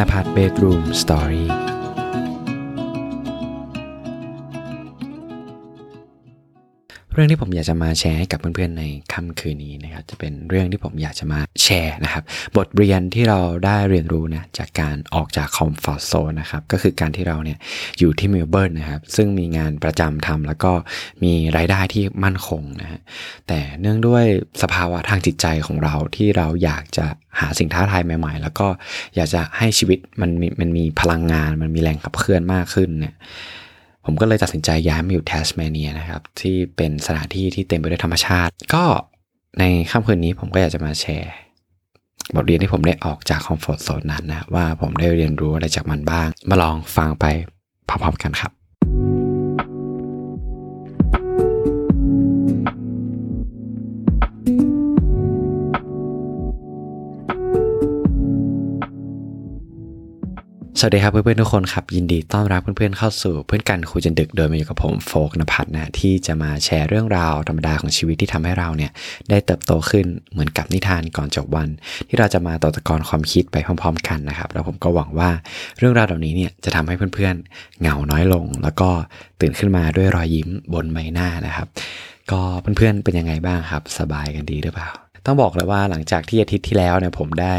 นภัทร Bedroom Story เรื่องที่ผมอยากจะมาแชร์ให้กับเพื่อนๆในค่ำคืนนี้นะครับ จะเป็นเรื่องที่ผมอยากจะมาแชร์นะครับ บทเรียนที่เราได้เรียนรู้นะจากการออกจาก comfort zone นะครับก็คือการที่เราเนี่ยอยู่ที่เมลเบิร์นนะครับซึ่งมีงานประจำทำแล้วก็มีรายได้ที่มั่นคงนะฮะแต่เนื่องด้วยสภาวะทางจิตใจของเราที่เราอยากจะหาสิ่งท้าทายใหม่ๆ แล้วก็อยากจะให้ชีวิตมันมันมีพลังงาน มันมีแรงขับเคลื่อนมากขึ้นเนี่ย ผมก็เลยตัดสินใจย้ายมาอยู่แทสเมเนียนะครับ ที่เป็นสถานที่ที่เต็มไปด้วยธรรมชาติ ก็ในค่ำคืนนี้ผมก็อยากจะมาแชร์ บทเรียนที่ผมได้ออกจาก comfort zone นั้นนะ ว่าผมได้เรียนรู้อะไรจากมันบ้าง มาลองฟังไปพร้อมๆกันครับ สวัสดีครับเพื่อนๆทุกคนครับ ยินดีต้อนรับเพื่อนๆเข้าสู่เพื่อนกันคุยจนดึกโดยมาอยู่กับผมโฟกนภัทรนะที่จะมาแชร์เรื่องราวธรรมดาของชีวิตที่ทำให้เราเนี่ยได้เติบโตขึ้นเหมือนกับนิทานก่อนจบวัน ที่เราจะมาต่อตะกอนความคิดไปพร้อม ๆ กันนะครับแล้วผมก็หวังว่าเรื่องราวเหล่านี้เนี่ยจะทำให้เพื่อนๆเหงาน้อยลง แล้วก็ตื่นขึ้นมาด้วยรอยยิ้มบนใบหน้านะครับ ก็เพื่อนๆเป็นยังไงบ้างครับ สบายกันดีหรือเปล่า ต้องบอกเลยว่าหลังจากที่อาทิตย์ที่แล้วเนี่ยผมได้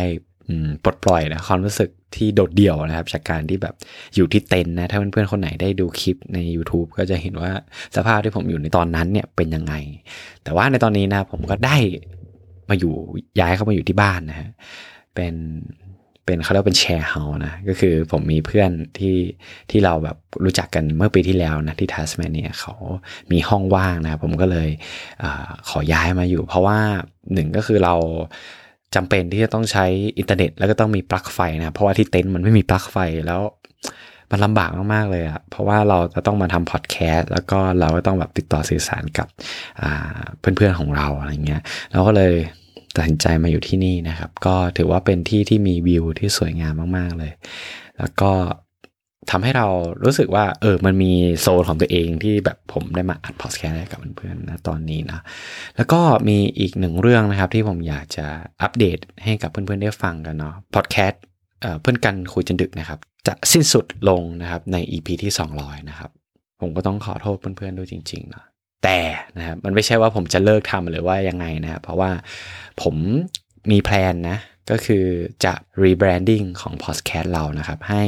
ปลดปล่อยนะความรู้สึกที่โดดเดี่ยวนะครับ จากการที่แบบอยู่ที่เต็นท์นะ ถ้าเพื่อนๆคนไหนได้ดูคลิปใน YouTube ก็จะเห็นว่าสภาพที่ผมอยู่ในตอนนั้นเนี่ยเป็นยังไง แต่ว่าในตอนนี้นะผมก็ได้มาอยู่ย้ายเข้ามาอยู่ที่บ้านนะฮะเป็นเป็นเขาเรียกเป็นแชร์เฮานะ ก็คือผมมีเพื่อนที่ที่เราแบบรู้จักกันเมื่อปีที่แล้วนะ ที่ทัสแมเนียเขามีห้องว่างนะ ผมก็เลยอขอย้ายมาอยู่ เพราะว่าหนึ่งก็คือเรา จำเป็นที่จะต้องใช้อินเทอร์เน็ต แล้วก็ต้องมีปลั๊กไฟนะเพราะว่าที่เต็นท์มันไม่มีปลั๊กไฟแล้วมันลำบากมาก ๆ เลยอะเพราะว่าเราจะต้องมาทำพอดแคสต์แล้วก็เราก็ต้องแบบติดต่อสื่อสารกับเพื่อน ๆ ของเราอะไรเงี้ยเราก็เลยตัดสินใจมาอยู่ที่นี่นะครับ ก็ถือว่าเป็นที่ที่มีวิวที่สวยงามมาก ๆ เลย แล้วก็ ทำให้เรารู้สึกว่า เออ มันมีโซนของตัวเองที่แบบผมได้มาอัดพอดแคสต์กับเพื่อนๆนะตอนนี้นะ แล้วก็มีอีกหนึ่งเรื่องนะครับ ที่ผมอยากจะอัปเดตให้กับเพื่อนๆได้ฟังกันเนาะพอดแคสต์เพื่อนกันคุยจนดึกนะครับ จะสิ้นสุดลงนะครับใน EP ที่ 200 นะครับ ผมก็ต้องขอโทษเพื่อนๆด้วยจริงๆนะแต่นะครับมันไม่ใช่ว่าผมจะเลิกทำหรือว่ายังไงนะครับเพราะว่าผมมีแพลนนะก็คือจะ rebranding ของพอดแคสต์เรานะครับให้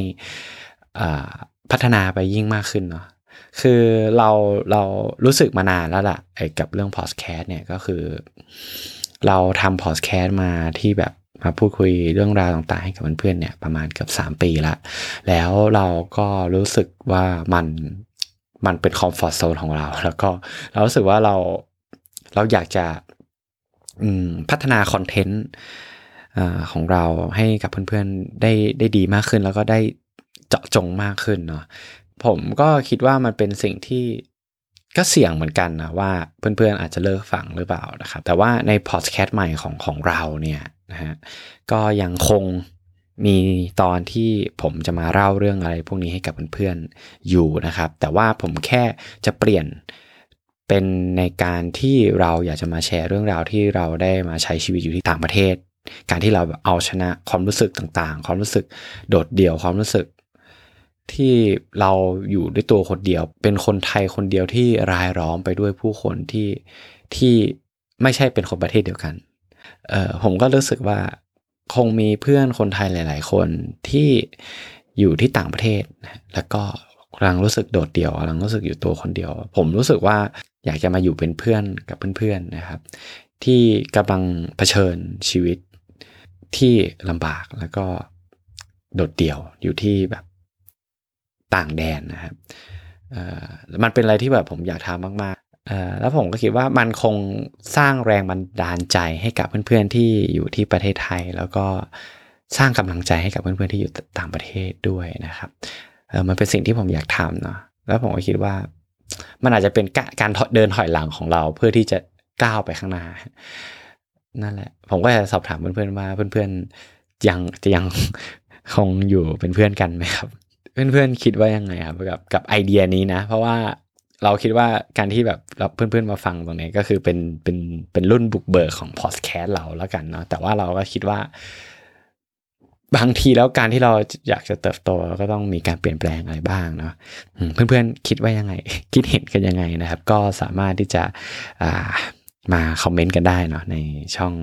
พัฒนาไปยิ่งมากขึ้นเนาะคือเราเรารู้สึกมานานแล้วล่ะไอ้กับเรื่องพอดแคสต์เนี่ยก็คือ เราทำพอดแคสต์มาที่แบบมาพูดคุยเรื่องราวต่างๆให้กับเพื่อนๆเนี่ยประมาณเกือบ3 ปีละแล้วเราก็รู้สึกว่ามันมันเป็นคอมฟอร์ทโซนของเรา แล้วก็เรารู้สึกว่าเราเราอยากจะพัฒนาคอนเทนต์ของเราให้กับเพื่อนๆได้ได้ดีมากขึ้น แล้วก็ได้ เจาะจงมากขึ้นเนาะผมก็คิดว่ามันเป็นสิ่งที่ก็เสี่ยงเหมือนกันนะว่าเพื่อนๆอาจจะเลิกฟังหรือเปล่านะครับ แต่ว่าในพอดแคสต์ใหม่ของของเราเนี่ยนะฮะก็ยังคงมีตอนที่ผมจะมาเล่าเรื่องอะไร พวกนี้ให้กับเพื่อนๆอยู่นะครับ แต่ว่าผมแค่จะเปลี่ยนเป็นในการที่เราอยากจะมาแชร์เรื่องราวที่เราได้มาใช้ชีวิตอยู่ที่ต่างประเทศ การที่เราเอาชนะความรู้สึกต่างๆ ความรู้สึกโดดเดี่ยวความรู้สึก ที่เราอยู่ด้วยตัวคนเดียว เป็นคนไทยคนเดียวที่รายล้อมไปด้วยผู้คนที่ที่ไม่ใช่เป็นคนประเทศเดียวกันเออผมก็รู้สึกว่าคงมีเพื่อนคนไทยหลาย ๆ คนที่อยู่ที่ต่างประเทศ แล้วก็กำลังรู้สึกโดดเดี่ยวกำลังรู้สึกอยู่ตัวคนเดียว ผมรู้สึกว่าอยากจะมาอยู่เป็นเพื่อนกับเพื่อน ๆ นะครับ ที่กำลังเผชิญชีวิตที่ลำบากแล้วก็โดดเดี่ยวอยู่ที่แบบ ต่างแดนนะครับมันเป็นอะไรที่แบบผมอยากทำมากๆแล้วผมก็คิดว่ามันคงสร้างแรงบันดาลใจให้กับเพื่อนๆที่อยู่ที่ประเทศไทย แล้วก็สร้างกำลังใจให้กับเพื่อนๆที่อยู่ต่างประเทศด้วยนะครับมันเป็นสิ่งที่ผมอยากทำเนาะแล้วผมก็คิดว่ามันอาจจะเป็นการเดินถอยหลังของเราเพื่อที่จะก้าวไปข้างหน้า นั่นแหละ ผมก็จะสอบถามเพื่อนๆว่าเพื่อนๆยังจะยังคงอยู่เป็นเพื่อนกันไหมครับ เพื่อนๆคิดว่ายังไงครับกับกับไอเดียนี้นะ เพราะว่าเราคิดว่าการที่แบบเราเพื่อนๆมาฟังตรงนี้ก็คือเป็นเป็นเป็นรุ่นบุกเบิกของพอดแคสต์เราแล้วกันเนาะแต่ว่าเราก็คิดว่า บางทีแล้วการที่เราอยากจะเติบโตเราก็ต้องมีการเปลี่ยนแปลงอะไรบ้างเนาะเพื่อนๆคิดว่ายังไง คิดเห็นกันยังไงนะครับ ก็สามารถที่จะมาคอมเมนต์กันได้เนาะในช่อง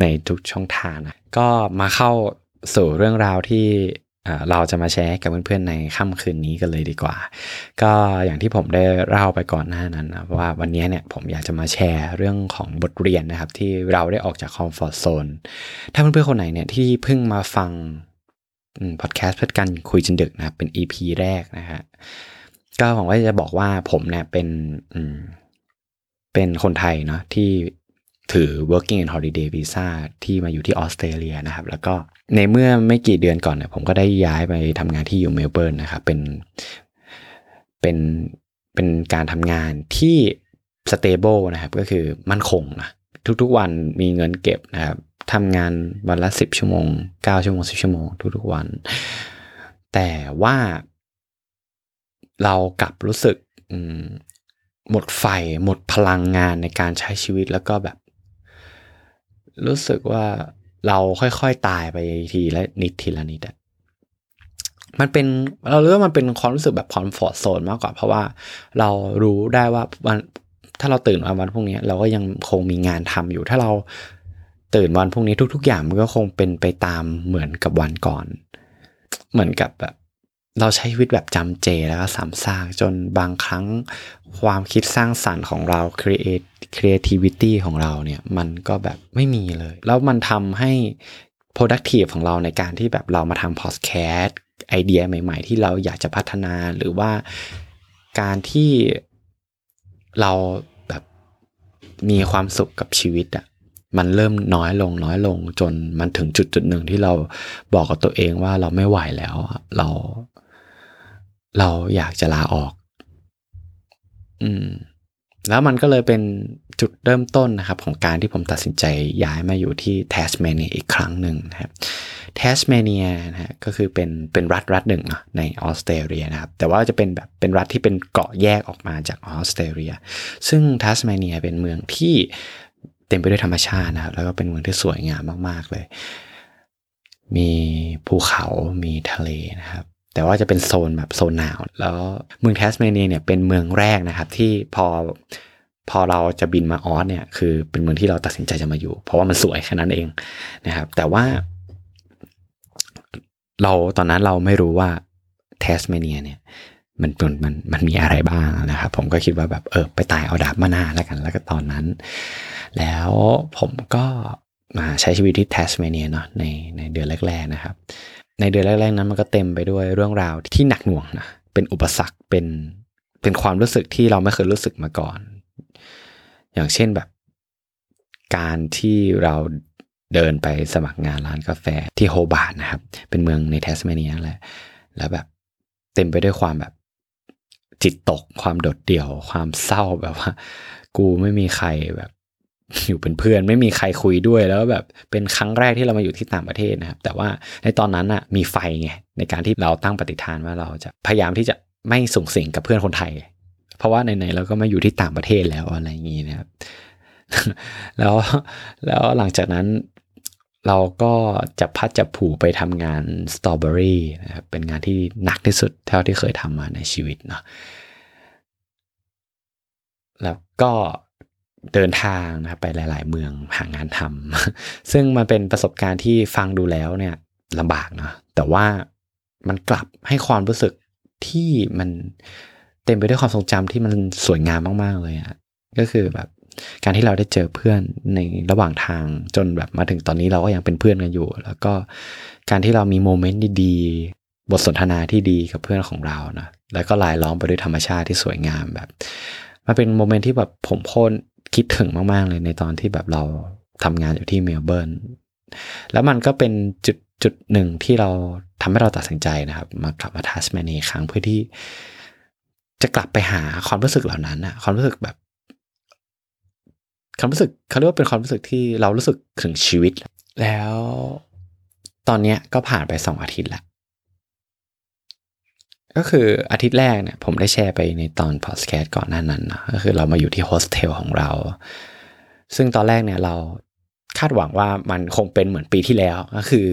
ในทุกช่องทางนะก็มาเข้าสู่เรื่องราวที่ เราจะมาแชร์กับเพื่อนๆในค่ำคืนนี้กันเลยดีกว่า ก็อย่างที่ผมได้เล่าไปก่อนหน้านั้นนะว่าวันนี้เนี่ยผมอยากจะมาแชร์เรื่องของบทเรียนนะครับ ที่เราได้ออกจากคอมฟอร์ทโซนถ้าเพื่อนๆคนไหนเนี่ยที่เพิ่งมาฟังพอดแคสต์เพื่อกันคุยจนดึกนะครับเป็น EP แรกนะฮะก็ผมว่าจะบอกว่าผมเนี่ยเป็นเป็นคนไทยเนาะที่ ถือ working and holiday visa ที่มาอยู่ที่ออสเตรเลียนะครับ แล้วก็ในเมื่อไม่กี่เดือนก่อนเนี่ยผมก็ได้ย้ายไปทำงานที่อยู่เมลเบิร์นนะครับ เป็นเป็นเป็นการทำงานที่ stable นะครับ ก็คือมั่นคงนะทุกๆวันมีเงินเก็บนะครับทำงานวันละสิบชั่วโมงเก้าชั่วโมงสิบชั่วโมง ทุกๆวัน แต่ว่าเรากลับรู้สึกหมดไฟหมดพลังงานในการใช้ชีวิตแล้วก็แบบ รู้สึกว่าเราค่อยๆตายไปทีละนิดทีละนิดอะมันเป็นเราเรียกว่ามันเป็นความรู้สึกแบบคอมฟอร์ทโซนมากกว่า เพราะว่าเรารู้ได้ว่าวันถ้าเราตื่นวันวันพรุ่งนี้ เราก็ยังคงมีงานทำอยู่ ถ้าเราตื่นวันพรุ่งนี้ทุก ๆ อย่างมันก็คงเป็นไปตามเหมือนกับวันก่อน เหมือนกับแบบ เราใช้ชีวิตแบบจำเจแล้วก็สามซากจนบางครั้งความคิดสร้างสรรค์ของเรา create creativity ของเราเนี่ยมันก็แบบไม่มีเลย แล้วมันทำให้ productive ของเราในการที่แบบเรามาทำ podcast ไอเดียใหม่ ๆ ที่เราอยากจะพัฒนาหรือว่าการที่เราแบบมีความสุขกับชีวิตอะมันเริ่มน้อยลงน้อยลงจนมันถึงจุดจุดหนึ่งที่เราบอกกับตัวเองว่าเราไม่ไหวแล้ว เรา เราอยากจะลาออก อืม แล้วมันก็เลยเป็นจุดเริ่มต้นนะครับ ของการที่ผมตัดสินใจย้ายมาอยู่ที่แทสเมเนียอีกครั้งหนึ่งนะครับแทสเมเนียนะฮะก็คือเป็นเป็นรัฐรัฐหนึ่งนะในออสเตรเลียนะครับ แต่ว่าจะเป็นแบบเป็นรัฐที่เป็นเกาะแยกออกมาจากออสเตรเลีย ซึ่งแทสเมเนียเป็นเมืองที่เต็มไปด้วยธรรมชาตินะครับ แล้วก็เป็นเมืองที่สวยงามมาก ๆ เลย มีภูเขา มีทะเลนะครับ แต่ว่าจะเป็นโซนแบบโซนหนาว แล้วเมืองแทสเมเนียเนี่ยเป็นเมืองแรกนะครับ ที่พอพอเราจะบินมาออสเนี่ยคือเป็นเมืองที่เราตัดสินใจจะมาอยู่ เพราะว่ามันสวยแค่นั้นเองนะครับ แต่ว่า เราตอนนั้นเราไม่รู้ว่าแทสเมเนียเนี่ยมันมันมันมันมีอะไรบ้างนะครับ ผมก็คิดว่าแบบเออไปตายเอาดาบมาหน้าแล้วกัน แล้วก็ตอนนั้น แล้วผมก็มาใช้ชีวิตที่แทสเมเนียเนาะในในเดือนแรก ๆนะครับ ในเดือนแรกๆนั้นมันก็เต็มไปด้วยเรื่องราวที่หนักหน่วงนะเป็นอุปสรรคเป็นเป็นความรู้สึกที่เราไม่เคยรู้สึกมาก่อน อย่างเช่นแบบ การที่เราเดินไปสมัครงานร้านกาแฟที่โฮบาร์ตนะครับ เป็นเมืองในแทสเมเนียแหละแล้วแบบเต็มไปด้วยความแบบจิตตก ความโดดเดี่ยว ความเศร้าแบบว่า กูไม่มีใครแบบ อยู่เป็นเพื่อนไม่มีใครคุยด้วยแล้วแบบเป็นครั้งแรกที่เรามาอยู่ที่ต่างประเทศนะครับ แต่ว่าในตอนนั้นอะมีไฟไงในการที่เราตั้งปณิธานว่าเราจะพยายามที่จะไม่ส่งเสียงกับเพื่อนคนไทย เพราะว่าในๆเราก็มาอยู่ที่ต่างประเทศแล้วอะไรอย่างนี้นะครับ แล้วแล้วหลังจากนั้นเราก็จะพัดจะผูไปทำงานสตรอเบอรี่นะครับเป็นงานที่หนักที่สุดเท่าที่เคยทำมาในชีวิตเนาะแล้วก็ เดินทางนะครับไปหลาย ๆ เมืองหางานทำซึ่งมันเป็นประสบการณ์ที่ฟังดูแล้วเนี่ยลำบากเนาะแต่ว่ามันกลับให้ความรู้สึกที่มันเต็มไปด้วยความทรงจำที่มันสวยงามมาก ๆ เลยอะ่ะก็คือแบบการที่เราได้เจอเพื่อนในระหว่างทางจนแบบมาถึงตอนนี้เราก็ยังเป็นเพื่อนกันอยู่ แล้วก็การที่เรามี moment ดีๆ บทสนทนาที่ดีกับเพื่อนของเรานะแล้วก็รายล้อมไปด้วยธรรมชาติที่สวยงามแบบมันเป็น moment ที่แบบผมโคตรคิดถึงมากๆเลยในตอนที่แบบเราทำงานอยู่ที่เมลเบิร์นแล้วมันก็เป็นจุดจุดหนึ่งที่เราทำให้เราตัดสินใจนะครับ มากลับมาแทสเมเนียอีกครั้งเพื่อที่ จะกลับไปหาความรู้สึกเหล่านั้นอะความรู้สึกแบบความรู้สึกเขาเรียกว่าเป็นความรู้สึกที่เรารู้สึกถึงชีวิต แล้วตอนนี้ก็ผ่านไปสองอาทิตย์แล้ว ก็คืออาทิตย์แรกเนี่ยผมได้แชร์ไปในตอนพอดแคสต์ก่อนหน้านั้นนะก็คือเรามาอยู่ที่โฮสเทลของเรา ซึ่งตอนแรกเนี่ยเราคาดหวังว่ามันคงเป็นเหมือนปีที่แล้วก็คือ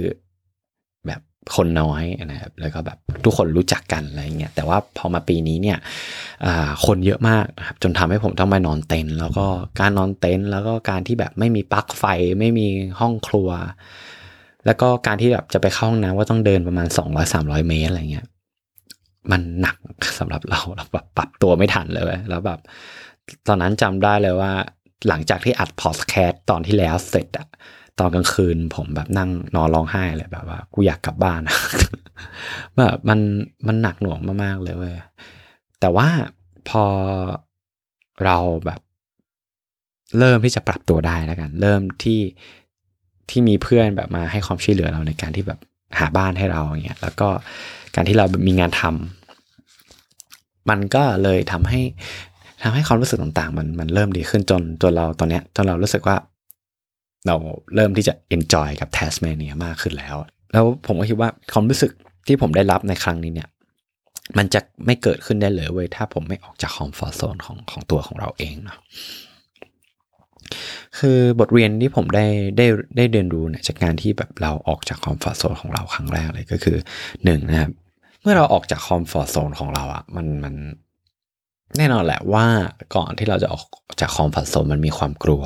แบบคนน้อยนะครับแล้วก็แบบทุกคนรู้จักกันอะไรเงี้ยแต่ว่าพอมาปีนี้เนี่ยคนเยอะมากนะครับจนทำให้ผมต้องไปนอนเต็นท์แล้วก็การนอนเต็นท์แล้วก็การที่แบบไม่มีปลั๊กไฟไม่มีห้องครัว แล้วก็การที่แบบจะไปเข้าห้องน้ำว่าต้องเดินประมาณ 200-300 เมตรอะไรเงี้ย มันหนักสำหรับเราเราแบบปรับตัวไม่ทันเลยแล้วแบบ ตอนนั้นจำได้เลยว่า หลังจากที่อัดพอดแคสต์ตอนที่แล้วเสร็จอะตอนกลางคืนผมแบบนั่งนอนร้องไห้เลยแบบว่ากูอยากกลับบ้านแบบมันมันหนักหน่วงมากๆเลยเว้ยแต่ว่าพอเราแบบ เริ่มที่จะปรับตัวได้แล้วกัน เริ่มที่ที่มีเพื่อนแบบมาให้ความช่วยเหลือเราในการที่แบบหาบ้านให้เราอย่างเงี้ยแล้วก็ การที่เรามีงานทมันก็เลยทำให้ทำให้ความรู้สึกต่างๆ มันมันเริ่มดีขึ้นจนจนเราตอนเนี้ยจนเรารู้สึกว่า เราเริ่มที่จะ enjoy กับแทสเมเนียมากขึ้นแล้ว แล้วผมก็คิดว่าความรู้สึกที่ผมได้รับในครั้งนี้เนี่ย มันจะไม่เกิดขึ้นได้เลยเว้ยถ้าผมไม่ออกจาก comfort zone ของของตัวของเราเองเนาะคือบทเรียนที่ผมได้ได้ได้เรียนรู้เนี่ยจากการที่แบบเราออกจาก comfort zone ของเราครั้งแรกเลยก็คือหนึ่งนะครับ เมื่อเราออกจาก comfort zone ของเราอะมันมันแน่นอนแหละว่าก่อนที่เราจะออกจาก comfort zone มันมีความกลัว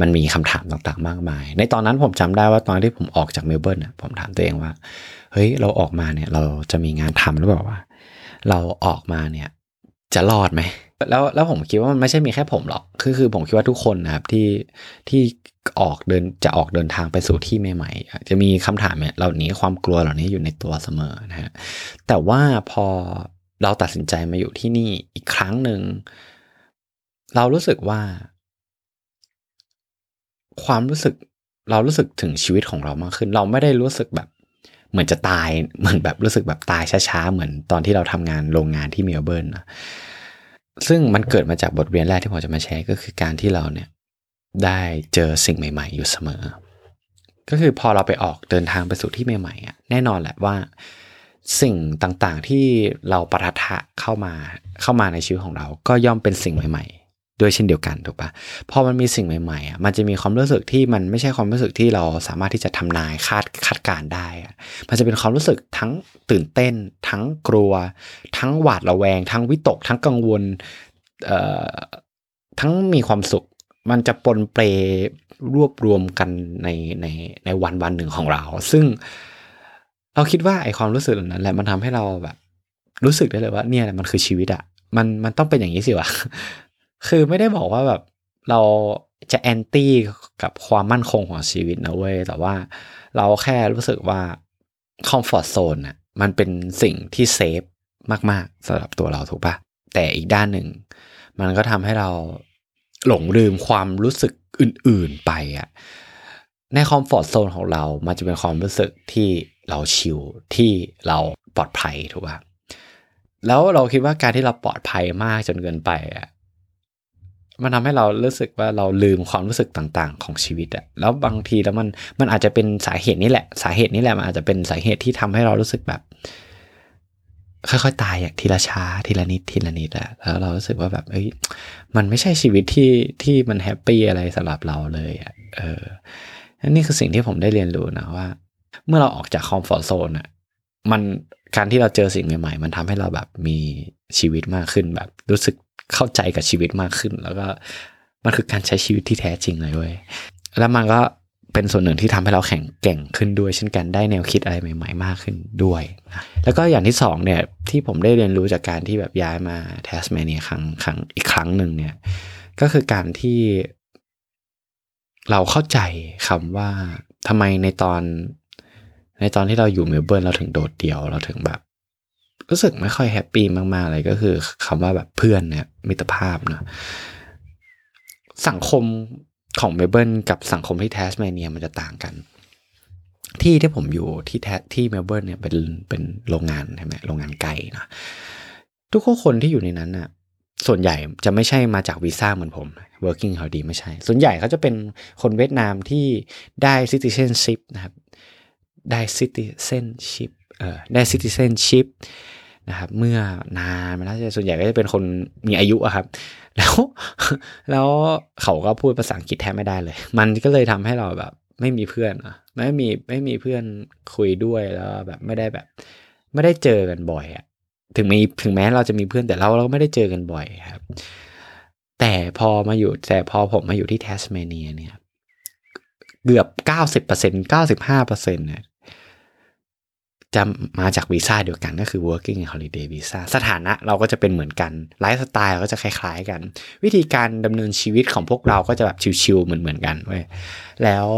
มันมีคำถามต่างๆ มากมาย ในตอนนั้นผมจำได้ว่าตอนที่ผมออกจากเมลเบิร์นเนี่ยผมถามตัวเองว่า เฮ้ยเราออกมาเนี่ย เราจะมีงานทำหรือเปล่าวะ เราออกมาเนี่ย จะรอดไหมแล้วแล้วผมคิดว่ามันไม่ใช่มีแค่ผมหรอก คือคือผมคิดว่าทุกคนนะครับที่ที่ ออกเดินจะออกเดินทางไปสู่ที่ใหม่ๆ จะมีคำถามเนี่ยเหล่านี้ความกลัวเหล่านี้อยู่ในตัวเสมอนะฮะแต่ว่าพอเราตัดสินใจมาอยู่ที่นี่อีกครั้งหนึ่ง เรารู้สึกว่า ความรู้สึกเรารู้สึกถึงชีวิตของเรามากขึ้น เราไม่ได้รู้สึกแบบเหมือนจะตายเหมือนแบบรู้สึกแบบตายช้าๆ เหมือนตอนที่เราทำงานโรงงานที่เมลเบิร์นนะซึ่งมันเกิดมาจากบทเรียนแรกที่ผมจะมาแชร์ก็คือการที่เราเนี่ย ได้เจอสิ่งใหม่ ๆ อยู่เสมอ ก็คือพอเราไปออกเดินทางไปสู่ที่ใหม่ๆอะแน่นอนแหละว่า สิ่งต่างๆที่เราประทะเข้ามาเข้ามาในชีวิตของเรา ก็ย่อมเป็นสิ่งใหม่ ๆ ด้วยเช่นเดียวกันถูกปะพอมันมีสิ่งใหม่ๆอะมันจะมีความรู้สึกที่มันไม่ใช่ความรู้สึกที่เราสามารถที่จะทำนายคาดคาดการได้อะมันจะเป็นความรู้สึกทั้งตื่นเต้น ทั้งกลัว ทั้งหวาดระแวง ทั้งวิตก ทั้งกังวลเอ่อทั้งมีความสุข มันจะปนเปรรวบรวมกันในในในวันวันหนึ่งของเรา ซึ่งเราคิดว่าไอความรู้สึกเหล่านั้นแหละมันทำให้เราแบบ รู้สึกได้เลยว่าเนี่ยมันคือชีวิตอะมันมันต้องเป็นอย่างนี้สิวะคือไม่ได้บอกว่าแบบเราจะ anti กับความมั่นคงของชีวิตนะเว้ยแต่ว่าเราแค่รู้สึกว่า comfort zone น่ะมันเป็นสิ่งที่ safeมาก ๆสำหรับตัวเราถูกปะแต่อีกด้านหนึ่ง มันก็ทำให้เรา หลงลืมความรู้สึกอื่น ๆไปอะในคอมฟอร์ทโซนของเรามันจะเป็นความรู้สึกที่เราชิลที่เราปลอดภัยถูกปะแล้วเราคิดว่าการที่เราปลอดภัยมากจนเกินไปอะมันทำให้เรารู้สึกว่าเราลืมความรู้สึกต่างๆ ของชีวิตอะแล้วบางทีแล้วมันมันอาจจะเป็นสาเหตุนี้แหละ สาเหตุนี้แหละมันอาจจะเป็นสาเหตุที่ทำให้เรารู้สึกแบบ ค่อยๆ ตายอย่างทีละช้าทีละนิดทีละนิดอะแล้วเรารู้สึกว่าแบบเอ้ยมันไม่ใช่ชีวิตที่ที่มัน happy อะไรสำหรับเราเลยอะเออนี่คือสิ่งที่ผมได้เรียนรู้นะว่า เมื่อเราออกจาก comfort zone อะมันการที่เราเจอสิ่งใหม่ๆ มันทำให้เราแบบมีชีวิตมากขึ้นแบบรู้สึกเข้าใจกับชีวิตมากขึ้น แล้วก็มันคือการใช้ชีวิตที่แท้จริงเลยเว้ยแล้วมันก็ เป็นส่วนหนึ่งที่ทำให้เราแข็งแกร่งขึ้นด้วย เช่นกันได้แนวคิดอะไรใหม่ ๆ มากขึ้นด้วย แล้วก็อย่างที่สองเนี่ยที่ผมได้เรียนรู้จากการที่แบบย้ายมาแทสเมเนียครั้งครั้งอีกครั้งหนึ่งเนี่ยก็คือการที่ เราเข้าใจคำว่าทำไมในตอน ในตอนที่เราอยู่เมลเบิร์นเราถึงโดดเดี่ยวเราถึงแบบรู้สึกไม่ค่อย happy มากๆเลยก็คือคำว่าแบบเพื่อนเนี่ยมิตรภาพเนาะสังคม ของเมลเบิร์นกับสังคมที่แทสเมเนียมันจะต่างกัน ที่ที่ผมอยู่ที่แทที่เมลเบิร์นเนี่ยเป็นเป็นโรงงานใช่ไหมโรงงานไก่นะทุกคนที่อยู่ในนั้นน่ะส่วนใหญ่จะไม่ใช่มาจากวีซ่าเหมือนผม working holiday ไม่ใช่ ส่วนใหญ่เขาจะเป็นคนเวียดนามที่ได้ citizenship นะครับ ได้ citizenship เออได้ citizenship นะครับ เมื่อนานมาแล้วส่วนใหญ่ก็จะเป็นคนมีอายุอะครับ แล้วแล้วเขาก็พูดภาษาอังกฤษแทบไม่ได้เลย มันก็เลยทำให้เราแบบ ไม่มีเพื่อนอะไม่มีไม่มีเพื่อนคุยด้วยแล้วแบบไม่ได้แบบ ไม่ได้เจอกันบ่อยอะถึงมีถึงแม้เราจะมีเพื่อนแต่เราเราไม่ได้เจอกันบ่อยครับ แต่พอมาอยู่แต่พอผมมาอยู่ที่แทสเมเนียเนี่ย เกือบเก้าสิบเปอร์เซ็นเก้าสิบห้าเปอร์เซ็นเนี่ย จะมาจากวีซ่าเดียวกันก็คือ working holiday visa สถานะเราก็จะเป็นเหมือนกัน ไลฟ์สไตล์เราก็จะคล้าย ๆ กัน วิธีการดำเนินชีวิตของพวกเราก็จะแบบ chill ๆเหมือนๆกันเว้ยแล้ว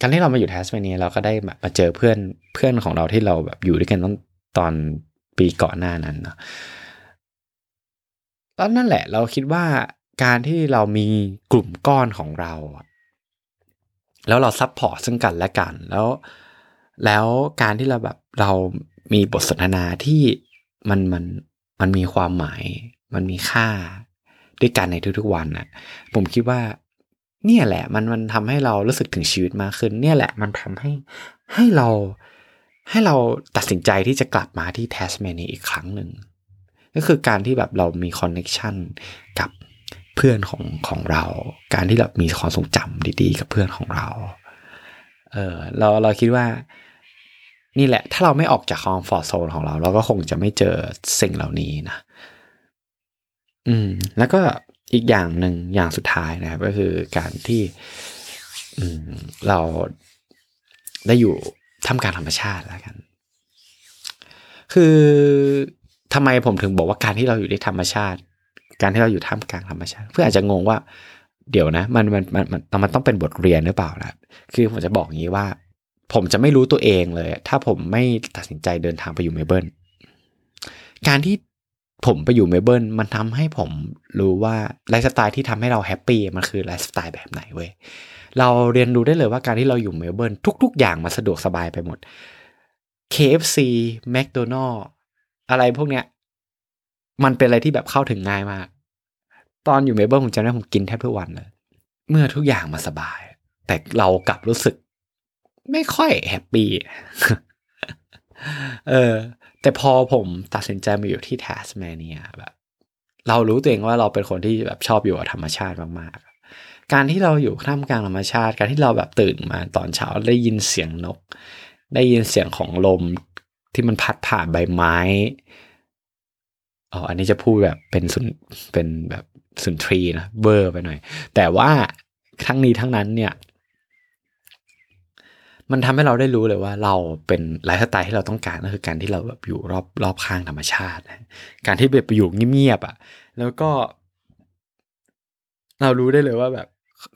การที่เรามาอยู่แทสเมเนียเราก็ได้มาเจอเพื่อนเพื่อนของเราที่เราแบบอยู่ด้วยกันตอนตอนปีก่อนหน้านั้นเนาะแล้วนั่นแหละ เราคิดว่าการที่เรามีกลุ่มก้อนของเรา แล้วเรา support ซึ่งกันและกัน แล้ว แล้วการที่เราแบบเรามีบทสนทนาที่มันมันมันมีความหมาย มันมีค่าด้วยกันในทุกๆวันน่ะ ผมคิดว่า เนี่ยแหละ มันมันทำให้เรารู้สึกถึงชีวิตมากขึ้น เนี่ยแหละ มันทำให้ให้เราให้เราตัดสินใจที่จะกลับมาที่แทสเมเนียอีกครั้งหนึ่งก็คือการที่แบบเรามี connection กับเพื่อนของของเรา การที่เรามีความทรงจำดีๆ กับเพื่อนของเรา เออเราเราคิดว่า นี่แหละ ถ้าเราไม่ออกจากคอมฟอร์ทโซนของเรา เราก็คงจะไม่เจอสิ่งเหล่านี้นะ อืม แล้วก็อีกอย่างหนึ่งอย่างสุดท้ายนะครับ ก็คือการที่อืมเราได้อยู่ท่ามกลางธรรมชาติแล้วกัน คือทำไมผมถึงบอกว่าการที่เราอยู่ในธรรมชาติ การที่เราอยู่ท่ามกลางธรรมชาติ เพื่ออาจจะงงว่า เดี๋ยวนะ มันมันมันมันมันต้องเป็นบทเรียนหรือเปล่านะคือผมจะบอกอย่างนี้ว่า ผมจะไม่รู้ตัวเองเลย ถ้าผมไม่ตัดสินใจเดินทางไปอยู่เมลเบิร์นการที่ผมไปอยู่เมลเบิร์นมันทำให้ผมรู้ว่าไลฟ์สไตล์ที่ทำให้เรา happy มันคือไลฟ์สไตล์แบบไหนเว้ยเราเรียนรู้ได้เลยว่าการที่เราอยู่เมลเบิร์นทุก ๆ อย่างมาสะดวกสบายไปหมด KFC McDonald อะไรพวกเนี้ย มันเป็นอะไรที่แบบเข้าถึงง่ายมาก ตอนอยู่เมลเบิร์นผมจำได้ผมกินแทบทุกวันเลย เมื่อทุกอย่างมาสบาย แต่เรากลับรู้สึก ไม่ค่อย happy เออแต่พอผมตัดสินใจมาอยู่ที่แทสเมเนียแบบเรารู้ตัวเองว่าเราเป็นคนที่แบบชอบอยู่กับธรรมชาติมากๆ การที่เราอยู่ท่ามกลางธรรมชาติ การที่เราแบบตื่นมาตอนเช้าได้ยินเสียงนก ได้ยินเสียงของลมที่มันพัดผ่านใบไม้อ๋ออันนี้จะพูดแบบเป็นสุนเป็นแบบสุนทรีนะเบอร์ไปหน่อย แต่ว่าทั้งนี้ทั้งนั้นเนี่ย มันทำให้เราได้รู้เลยว่าเราเป็นไลฟ์สไตล์ที่เราต้องการก็คือการที่เราแบบอยู่รอบรอบข้างธรรมชาติ การที่แบบไปอยู่เงียบๆอะ่ะ แล้วก็ เรารู้ได้เลยว่าแบบ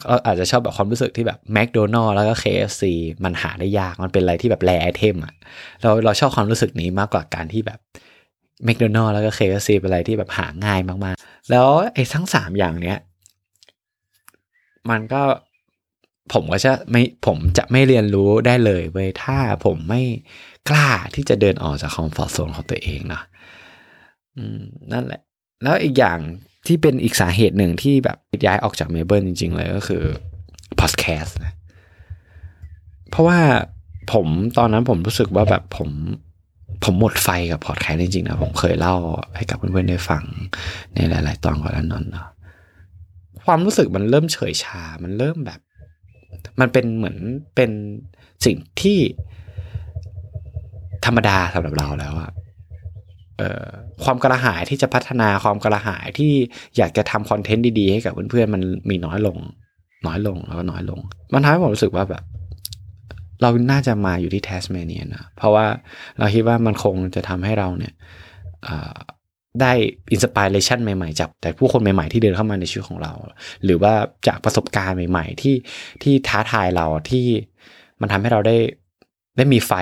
เราอาจจะชอบแบบความรู้สึกที่แบบแมคโดนัลล์แล้วก็ KFC มันหาได้ยากมันเป็นอะไรที่แบบ rare item อะเราเราชอบความรู้สึกนี้มากกว่าการที่แบบแมคโดนัลล์แล้วก็ KFC เป็นอะไรที่แบบหาง่ายมากๆ แล้วไอ้ทั้งสามอย่างเนี้ยมันก็ ผมก็จะไม่ผมจะไม่เรียนรู้ได้เลยเว้ยถ้าผมไม่กล้าที่จะเดินออกจาก comfort zone ของตัวเองเนาะนั่นแหละ แล้วอีกอย่างที่เป็นอีกสาเหตุหนึ่งที่แบบย้ายออกจากเมเบิร์นจริง ๆ เลยก็คือพอดแคสต์นะเพราะว่าผมตอนนั้นผมรู้สึกว่าแบบผมผมหมดไฟกับพอดแคสต์จริงๆนะผมเคยเล่าให้กับเพื่อนๆได้ฟังในหลาย ๆ ตอนก่อนนั้นเนาะความรู้สึกมันเริ่มเฉยชา มันเริ่มแบบ มันเป็นเหมือนเป็นสิ่งที่ธรรมดาสำหรับเราแล้วอะความกระหายที่จะพัฒนาความกระหายที่อยากจะทำ content ดีๆ ให้กับเพื่อนๆมันมีน้อยลง น้อยลงแล้วก็น้อยลง มันทำให้ผมรู้สึกว่าแบบ เราน่าจะมาอยู่ที่แทสเมเนียนะเพราะว่าเราคิดว่ามันคงจะทำให้เราเนี่ย ได้ inspiration ใหม่ๆ จากแต่ผู้คนใหม่ๆ ที่เดินเข้ามาในชีวิตของเรา หรือว่าจากประสบการณ์ใหม่ ๆ ที่ที่ท้าทายเราที่มันทำให้เราได้ได้มีไฟ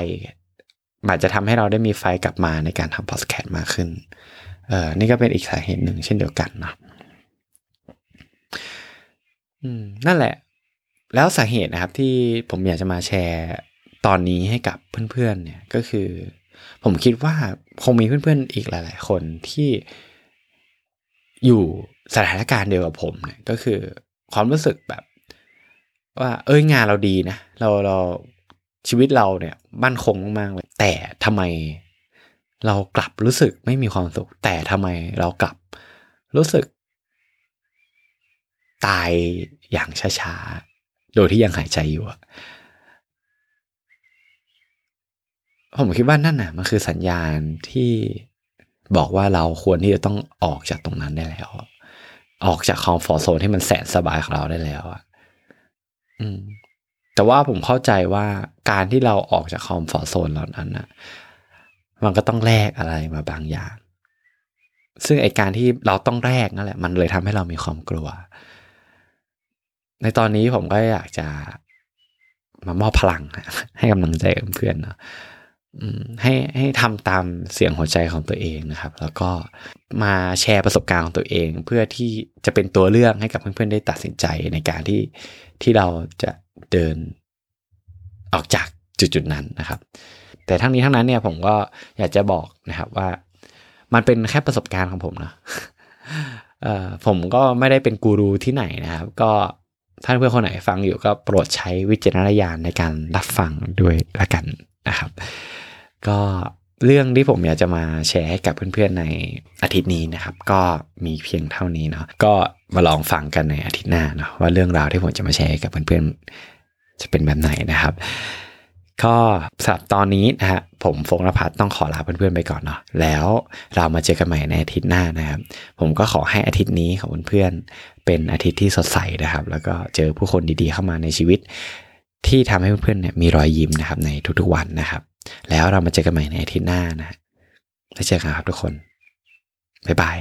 อาจจะทำให้เราได้มีไฟกลับมาในการทำพอดแคสต์มากขึ้นเออนี่ก็เป็นอีกสาเหตุหนึ่งเช่นเดียวกันนะอืมนั่นแหละ แล้วสาเหตุนะครับที่ผมอยากจะมาแชร์ตอนนี้ให้กับเพื่อนๆ เนี่ยก็คือ ผมคิดว่า คงมีเพื่อนๆอีกหลาย ๆ คนที่อยู่สถานการณ์เดียวกับผมเนี่ยก็คือความรู้สึกแบบ ว่า เอ้ยงานเราดีนะเราเราชีวิตเราเนี่ยมั่นคงมากๆเลยแต่ทำไมเรากลับรู้สึกไม่มีความสุข แต่ทำไมเรากลับรู้สึก ตายอย่างช้าๆ โดยที่ยังหายใจอยู่อะ ผมคิดว่านั่นน่ะมันคือสัญญาณที่บอกว่าเราควรที่จะต้องออกจากตรงนั้นได้แล้ว ออกจาก comfort zone ที่มันแสนสบายของเราได้แล้วอะอืมแต่ว่าผมเข้าใจว่าการที่เราออกจาก comfort zone เหล่านั้นน่ะ มันก็ต้องแลกอะไรมาบางอย่าง ซึ่งไอการที่เราต้องแลกนั่นแหละ มันเลยทำให้เรามีความกลัว ในตอนนี้ผมก็อยากจะมามอบพลัง ให้กำลังใจเพื่อนเนาะ ให้ให้ทำตามเสียงหัวใจของตัวเองนะครับ แล้วก็มาแชร์ประสบการณ์ของตัวเอง เพื่อที่จะเป็นตัวเลือกให้กับเพื่อนๆได้ตัดสินใจในการที่ที่เราจะเดินออกจากจุดๆนั้นนะครับ แต่ทั้งนี้ทั้งนั้นเนี่ยผมก็อยากจะบอกนะครับว่า มันเป็นแค่ประสบการณ์ของผมนะผมก็ไม่ได้เป็นกูรูที่ไหนนะครับ ก็ท่านเพื่อนคนไหนฟังอยู่ก็โปรดใช้วิจารณญาณในการรับฟังด้วยละกันนะครับ ก็เรื่องที่ผมอยากจะมาแชร์ให้กับเพื่อนๆในอาทิตย์นี้นะครับ ก็มีเพียงเท่านี้เนาะก็มาลองฟังกันในอาทิตย์หน้าเนาะว่าเรื่องราวที่ผมจะมาแชร์กับเพื่อนๆจะเป็นแบบไหนนะครับก็สำหรับตอนนี้นะฮะผมฟงนภัทรต้องขอลาเพื่อนๆไปก่อนเนาะแล้วเรามาเจอกันใหม่ในอาทิตย์หน้านะครับ ผมก็ขอให้อาทิตย์นี้ของเพื่อนๆเป็นอาทิตย์ที่สดใสนะครับ แล้วก็เจอผู้คนดีๆเข้ามาในชีวิต ที่ทำให้เพื่อนๆเนี่ยมีรอยยิ้มนะครับในทุกๆวันนะครับ แล้วเรามาเจอกันใหม่ในอาทิตย์หน้านะแล้วเจอกันครับทุกคน บ๊ายบาย